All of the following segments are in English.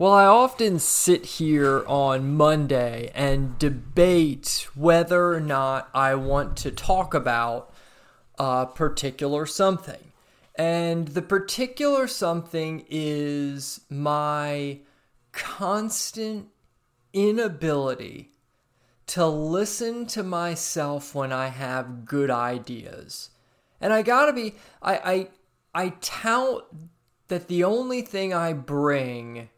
Well, I often sit here on Monday and debate whether or not I want to talk about a particular something. And the particular something is my constant inability to listen to myself when I have good ideas. And I gotta be, I, I, I tout that the only thing I bring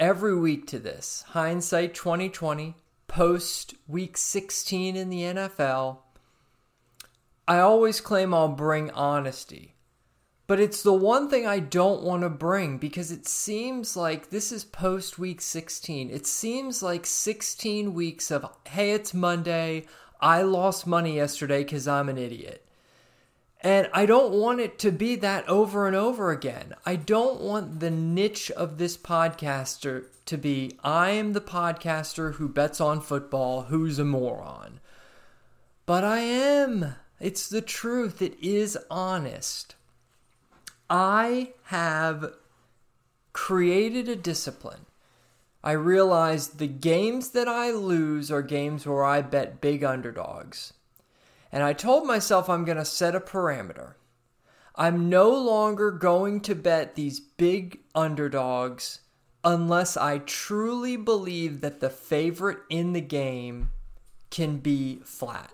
every week to this. Hindsight 2020, post week 16 in the NFL. I always claim I'll bring honesty. But it's the one thing I don't want to bring because it seems like this is post week 16. It seems like 16 weeks of, hey, it's Monday. I lost money yesterday because I'm an idiot. And I don't want it to be that over and over again. I don't want the niche of this podcaster to be I am the podcaster who bets on football, who's a moron. But I am. It's the truth. It is honest. I have created a discipline. I realize the games that I lose are games where I bet big underdogs. And I told myself I'm going to set a parameter. I'm no longer going to bet these big underdogs unless I truly believe that the favorite in the game can be flat.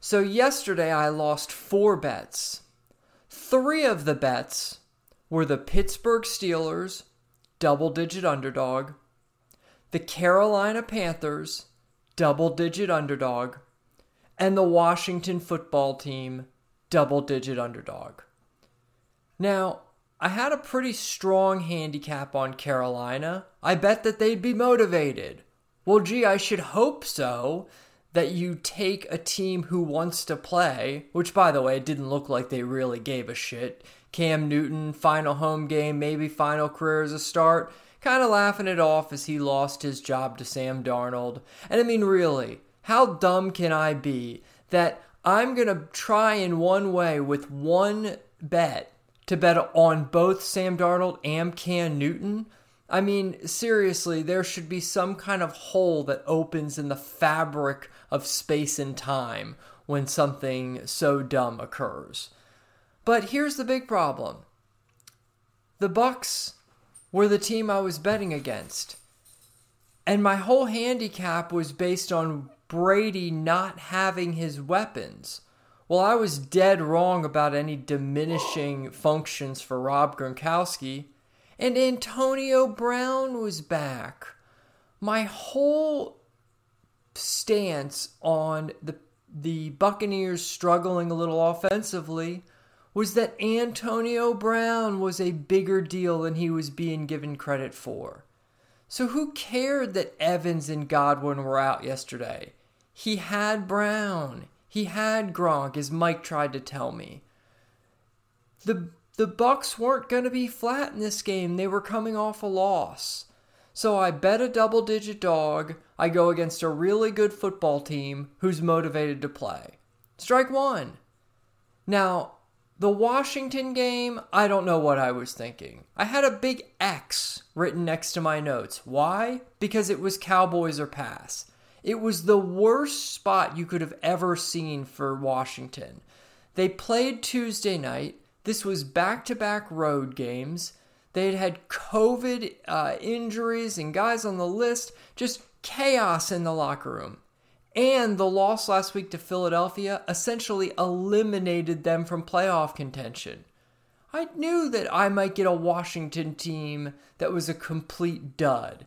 So, yesterday I lost four bets. Three of the bets were the Pittsburgh Steelers, double digit underdog, the Carolina Panthers, double digit underdog, and the Washington football team double digit underdog. Now, I had a pretty strong handicap on Carolina. I bet that they'd be motivated. Well, gee, I should hope so. That you take a team who wants to play, which by the way, it didn't look like they really gave a shit. Cam Newton, final home game, maybe final career as a start, kind of laughing it off as he lost his job to Sam Darnold. And I mean, really, how dumb can I be that I'm going to try in one way with one bet to bet on both Sam Darnold and Cam Newton? I mean, seriously, there should be some kind of hole that opens in the fabric of space and time when something so dumb occurs. But here's the big problem. The Bucs were the team I was betting against. And my whole handicap was based on Brady not having his weapons. Well, I was dead wrong about any diminishing functions for Rob Gronkowski, and Antonio Brown was back. My whole stance on the the Buccaneers struggling a little offensively was that Antonio Brown was a bigger deal than he was being given credit for. So who cared that Evans and Godwin were out yesterday? He had Brown. He had Gronk, as Mike tried to tell me. The the Bucs weren't going to be flat in this game. They were coming off a loss. So I bet a double digit dog. I go against a really good football team who's motivated to play. Strike one. Now, the Washington game, I don't know what I was thinking. I had a big X written next to my notes. Why? Because it was Cowboys or pass. It was the worst spot you could have ever seen for Washington. They played Tuesday night. This was back to back road games. They had had COVID uh, injuries and guys on the list, just chaos in the locker room. And the loss last week to Philadelphia essentially eliminated them from playoff contention. I knew that I might get a Washington team that was a complete dud.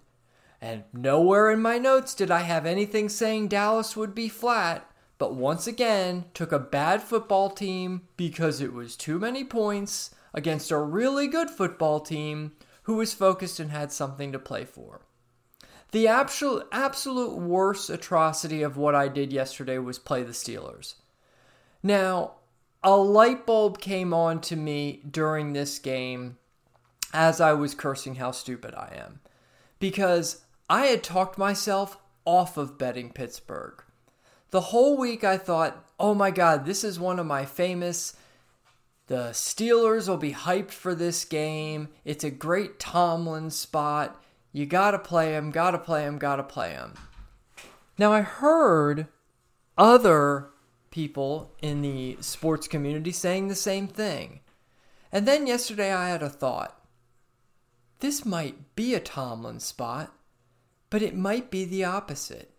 And nowhere in my notes did I have anything saying Dallas would be flat, but once again took a bad football team because it was too many points against a really good football team who was focused and had something to play for. The absolute, absolute worst atrocity of what I did yesterday was play the Steelers. Now, a light bulb came on to me during this game as I was cursing how stupid I am. Because I had talked myself off of betting Pittsburgh. The whole week I thought, oh my God, this is one of my famous. the Steelers will be hyped for this game. It's a great Tomlin spot. You got to play him, got to play him, got to play him. Now, I heard other people in the sports community saying the same thing. And then yesterday I had a thought. This might be a Tomlin spot, but it might be the opposite.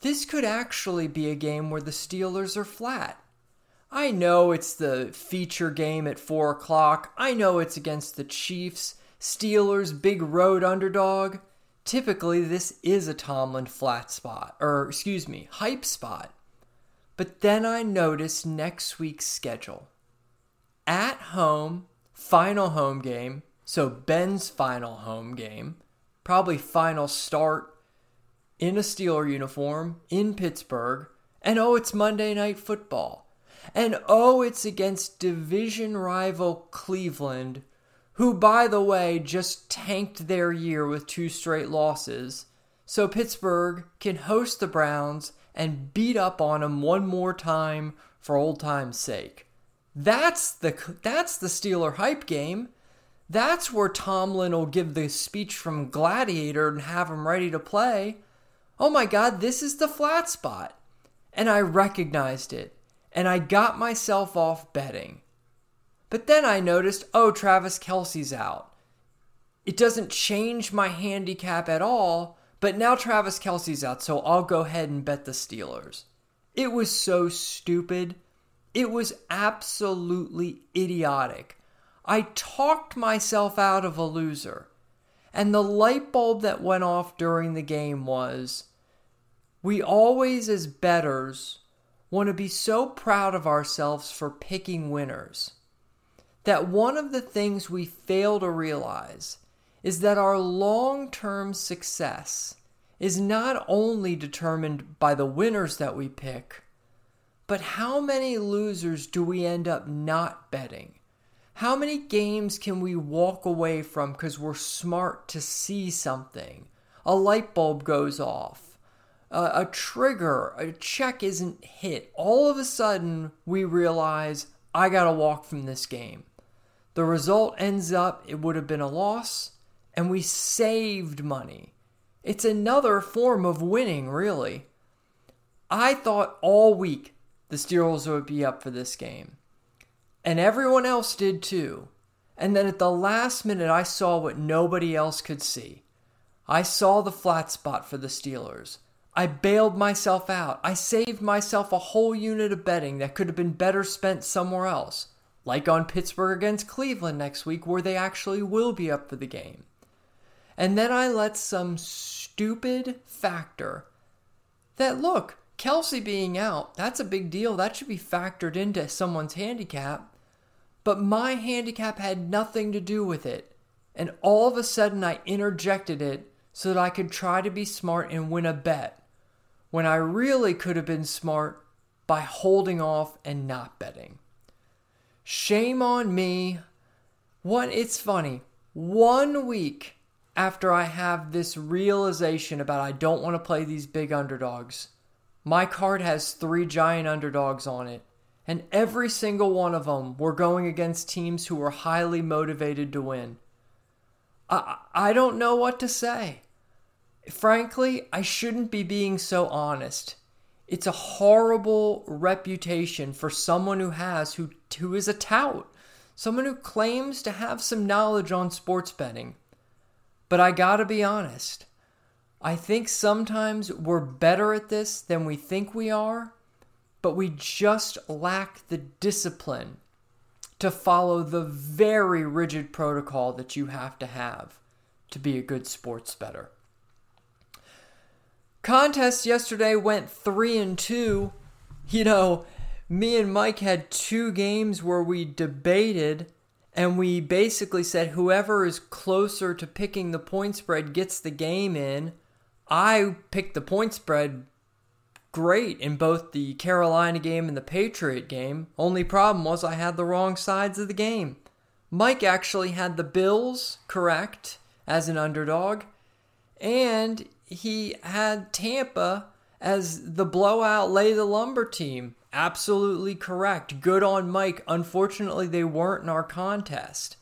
This could actually be a game where the Steelers are flat. I know it's the feature game at 4 o'clock. I know it's against the Chiefs, Steelers, big road underdog. Typically, this is a Tomlin flat spot, or excuse me, hype spot. But then I noticed next week's schedule. At home, final home game, so Ben's final home game, probably final start in a Steeler uniform in Pittsburgh, and oh, it's Monday Night Football. And oh, it's against division rival Cleveland, who, by the way, just tanked their year with two straight losses. So Pittsburgh can host the Browns and beat up on them one more time for old time's sake. That's the that's the Steeler hype game. That's where Tomlin will give the speech from Gladiator and have him ready to play. Oh my God, this is the flat spot. And I recognized it and I got myself off betting. But then I noticed, oh, Travis Kelce's out. It doesn't change my handicap at all, but now Travis Kelce's out, so I'll go ahead and bet the Steelers. It was so stupid. It was absolutely idiotic. I talked myself out of a loser. And the light bulb that went off during the game was we always, as betters, want to be so proud of ourselves for picking winners that one of the things we fail to realize is that our long term success is not only determined by the winners that we pick, but how many losers do we end up not betting? How many games can we walk away from because we're smart to see something? A light bulb goes off uh, a trigger, a check isn't hit, all of a sudden we realize I got to walk from this game. The result ends up it would have been a loss, and we saved money. It's another form of winning, really. I thought all week the Steelers would be up for this game, and everyone else did too. And then at the last minute, I saw what nobody else could see. I saw the flat spot for the Steelers. I bailed myself out. I saved myself a whole unit of betting that could have been better spent somewhere else, like on Pittsburgh against Cleveland next week, where they actually will be up for the game. And then I let some stupid factor that, look, Kelce being out, that's a big deal. That should be factored into someone's handicap. But my handicap had nothing to do with it. And all of a sudden, I interjected it so that I could try to be smart and win a bet when I really could have been smart by holding off and not betting. Shame on me. What? it's funny. One week after I have this realization about I don't want to play these big underdogs, my card has three giant underdogs on it, and every single one of them were going against teams who were highly motivated to win. I, I don't know what to say frankly, I shouldn't be being so honest. It's a horrible reputation for someone who has who who is a tout, someone who claims to have some knowledge on sports betting. But I got to be honest. I think sometimes we're better at this than we think we are, but we just lack the discipline to follow the very rigid protocol that you have to have to be a good sports bettor. Contest yesterday went 3 and 2. You know, me and Mike had two games where we debated and we basically said whoever is closer to picking the point spread gets the game in. I picked the point spread great in both the Carolina game and the Patriot game. Only problem was I had the wrong sides of the game. Mike actually had the Bills correct as an underdog, and he had Tampa as the blowout lay the lumber team Absolutely correct. Good on Mike. Unfortunately, they weren't in our contest.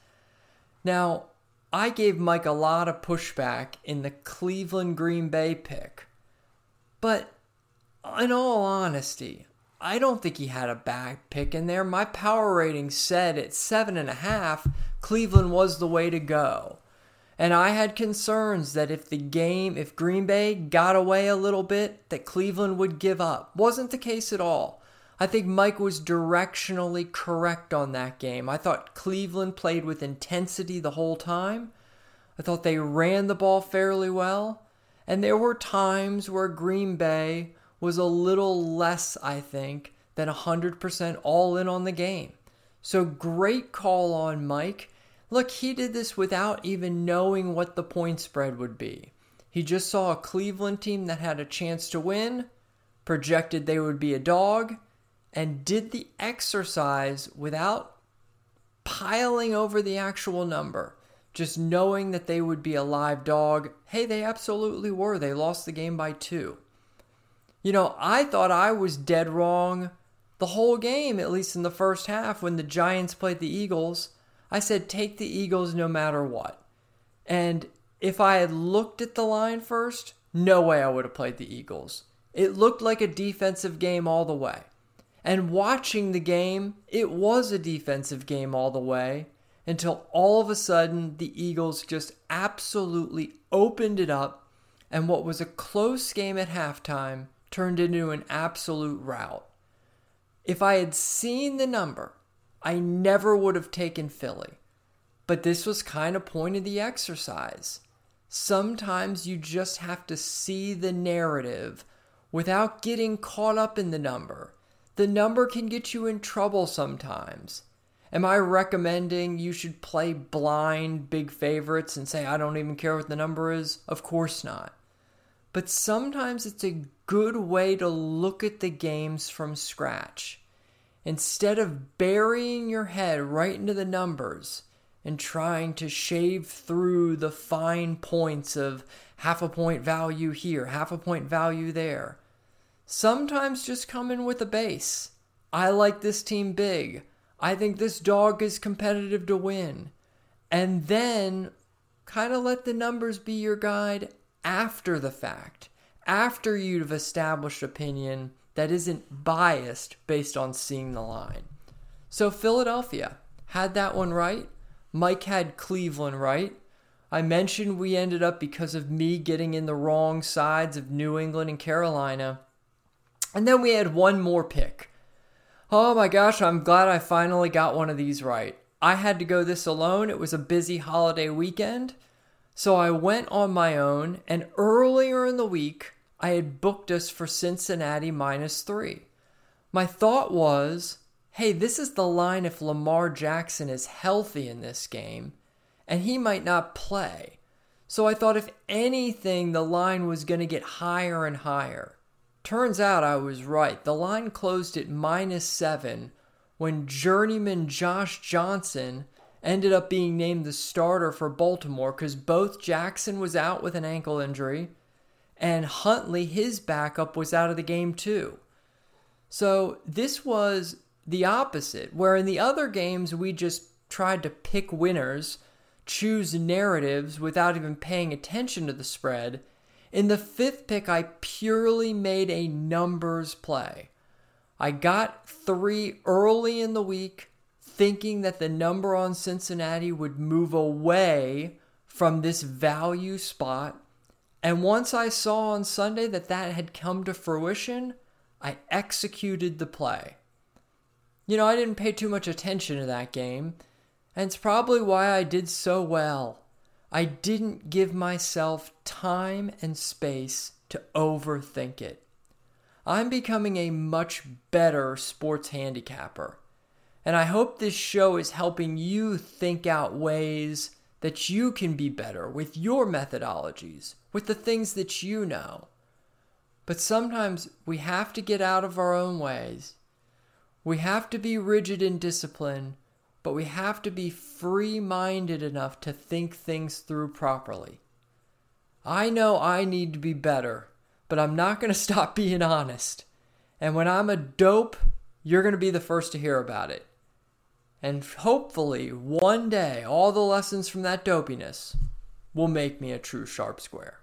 Now, I gave Mike a lot of pushback in the Cleveland Green Bay pick. But in all honesty, I don't think he had a bad pick in there. My power rating said at seven and a half, Cleveland was the way to go. And I had concerns that if the game, if Green Bay got away a little bit, that Cleveland would give up. Wasn't the case at all. I think Mike was directionally correct on that game. I thought Cleveland played with intensity the whole time. I thought they ran the ball fairly well. And there were times where Green Bay was a little less, I think, than 100% all in on the game. So great call on Mike. Look, he did this without even knowing what the point spread would be. He just saw a Cleveland team that had a chance to win, projected they would be a dog, and did the exercise without piling over the actual number. Just knowing that they would be a live dog. Hey, they absolutely were. They lost the game by two. You know, I thought I was dead wrong the whole game, at least in the first half, when the Giants played the Eagles. I said, take the Eagles no matter what. And if I had looked at the line first, no way I would have played the Eagles. It looked like a defensive game all the way. And watching the game, it was a defensive game all the way until all of a sudden the Eagles just absolutely opened it up. And what was a close game at halftime turned into an absolute rout. If I had seen the number, I never would have taken Philly. But this was kind of point of the exercise. Sometimes you just have to see the narrative without getting caught up in the number. The number can get you in trouble sometimes. Am I recommending you should play blind big favorites and say, I don't even care what the number is? Of course not. But sometimes it's a good way to look at the games from scratch. Instead of burying your head right into the numbers and trying to shave through the fine points of half a point value here, half a point value there, sometimes just come in with a base. I like this team big. I think this dog is competitive to win. And then kind of let the numbers be your guide after the fact after you've established opinion that isn't biased based on seeing the line. So Philadelphia had that one right. Mike had Cleveland right. I mentioned we ended up because of me getting in the wrong sides of New England and Carolina. And then we had one more pick. Oh my gosh, I'm glad I finally got one of these right. I had to go this alone. It was a busy holiday weekend. So I went on my own, and earlier in the week, I had booked us for Cincinnati minus three. My thought was, hey, this is the line if Lamar Jackson is healthy in this game, and he might not play. So I thought if anything, the line was going to get higher and higher. Turns out I was right. The line closed at minus seven when journeyman Josh Johnson ended up being named the starter for Baltimore because both Jackson was out with an ankle injury and Huntley, his backup, was out of the game too. So this was the opposite, where in the other games we just tried to pick winners, choose narratives without even paying attention to the spread. In the fifth pick, I purely made a numbers play. I got three early in the week thinking that the number on Cincinnati would move away from this value spot. And once I saw on Sunday that that had come to fruition, I executed the play. You know, I didn't pay too much attention to that game, and it's probably why I did so well. I didn't give myself time and space to overthink it. I'm becoming a much better sports handicapper. And I hope this show is helping you think out ways that you can be better with your methodologies, with the things that you know. But sometimes we have to get out of our own ways. We have to be rigid in discipline, but we have to be free minded enough to think things through properly. I know I need to be better, but I'm not going to stop being honest. And when I'm a dope, you're going to be the first to hear about it. And hopefully, one day, all the lessons from that dopiness will make me a true sharp square.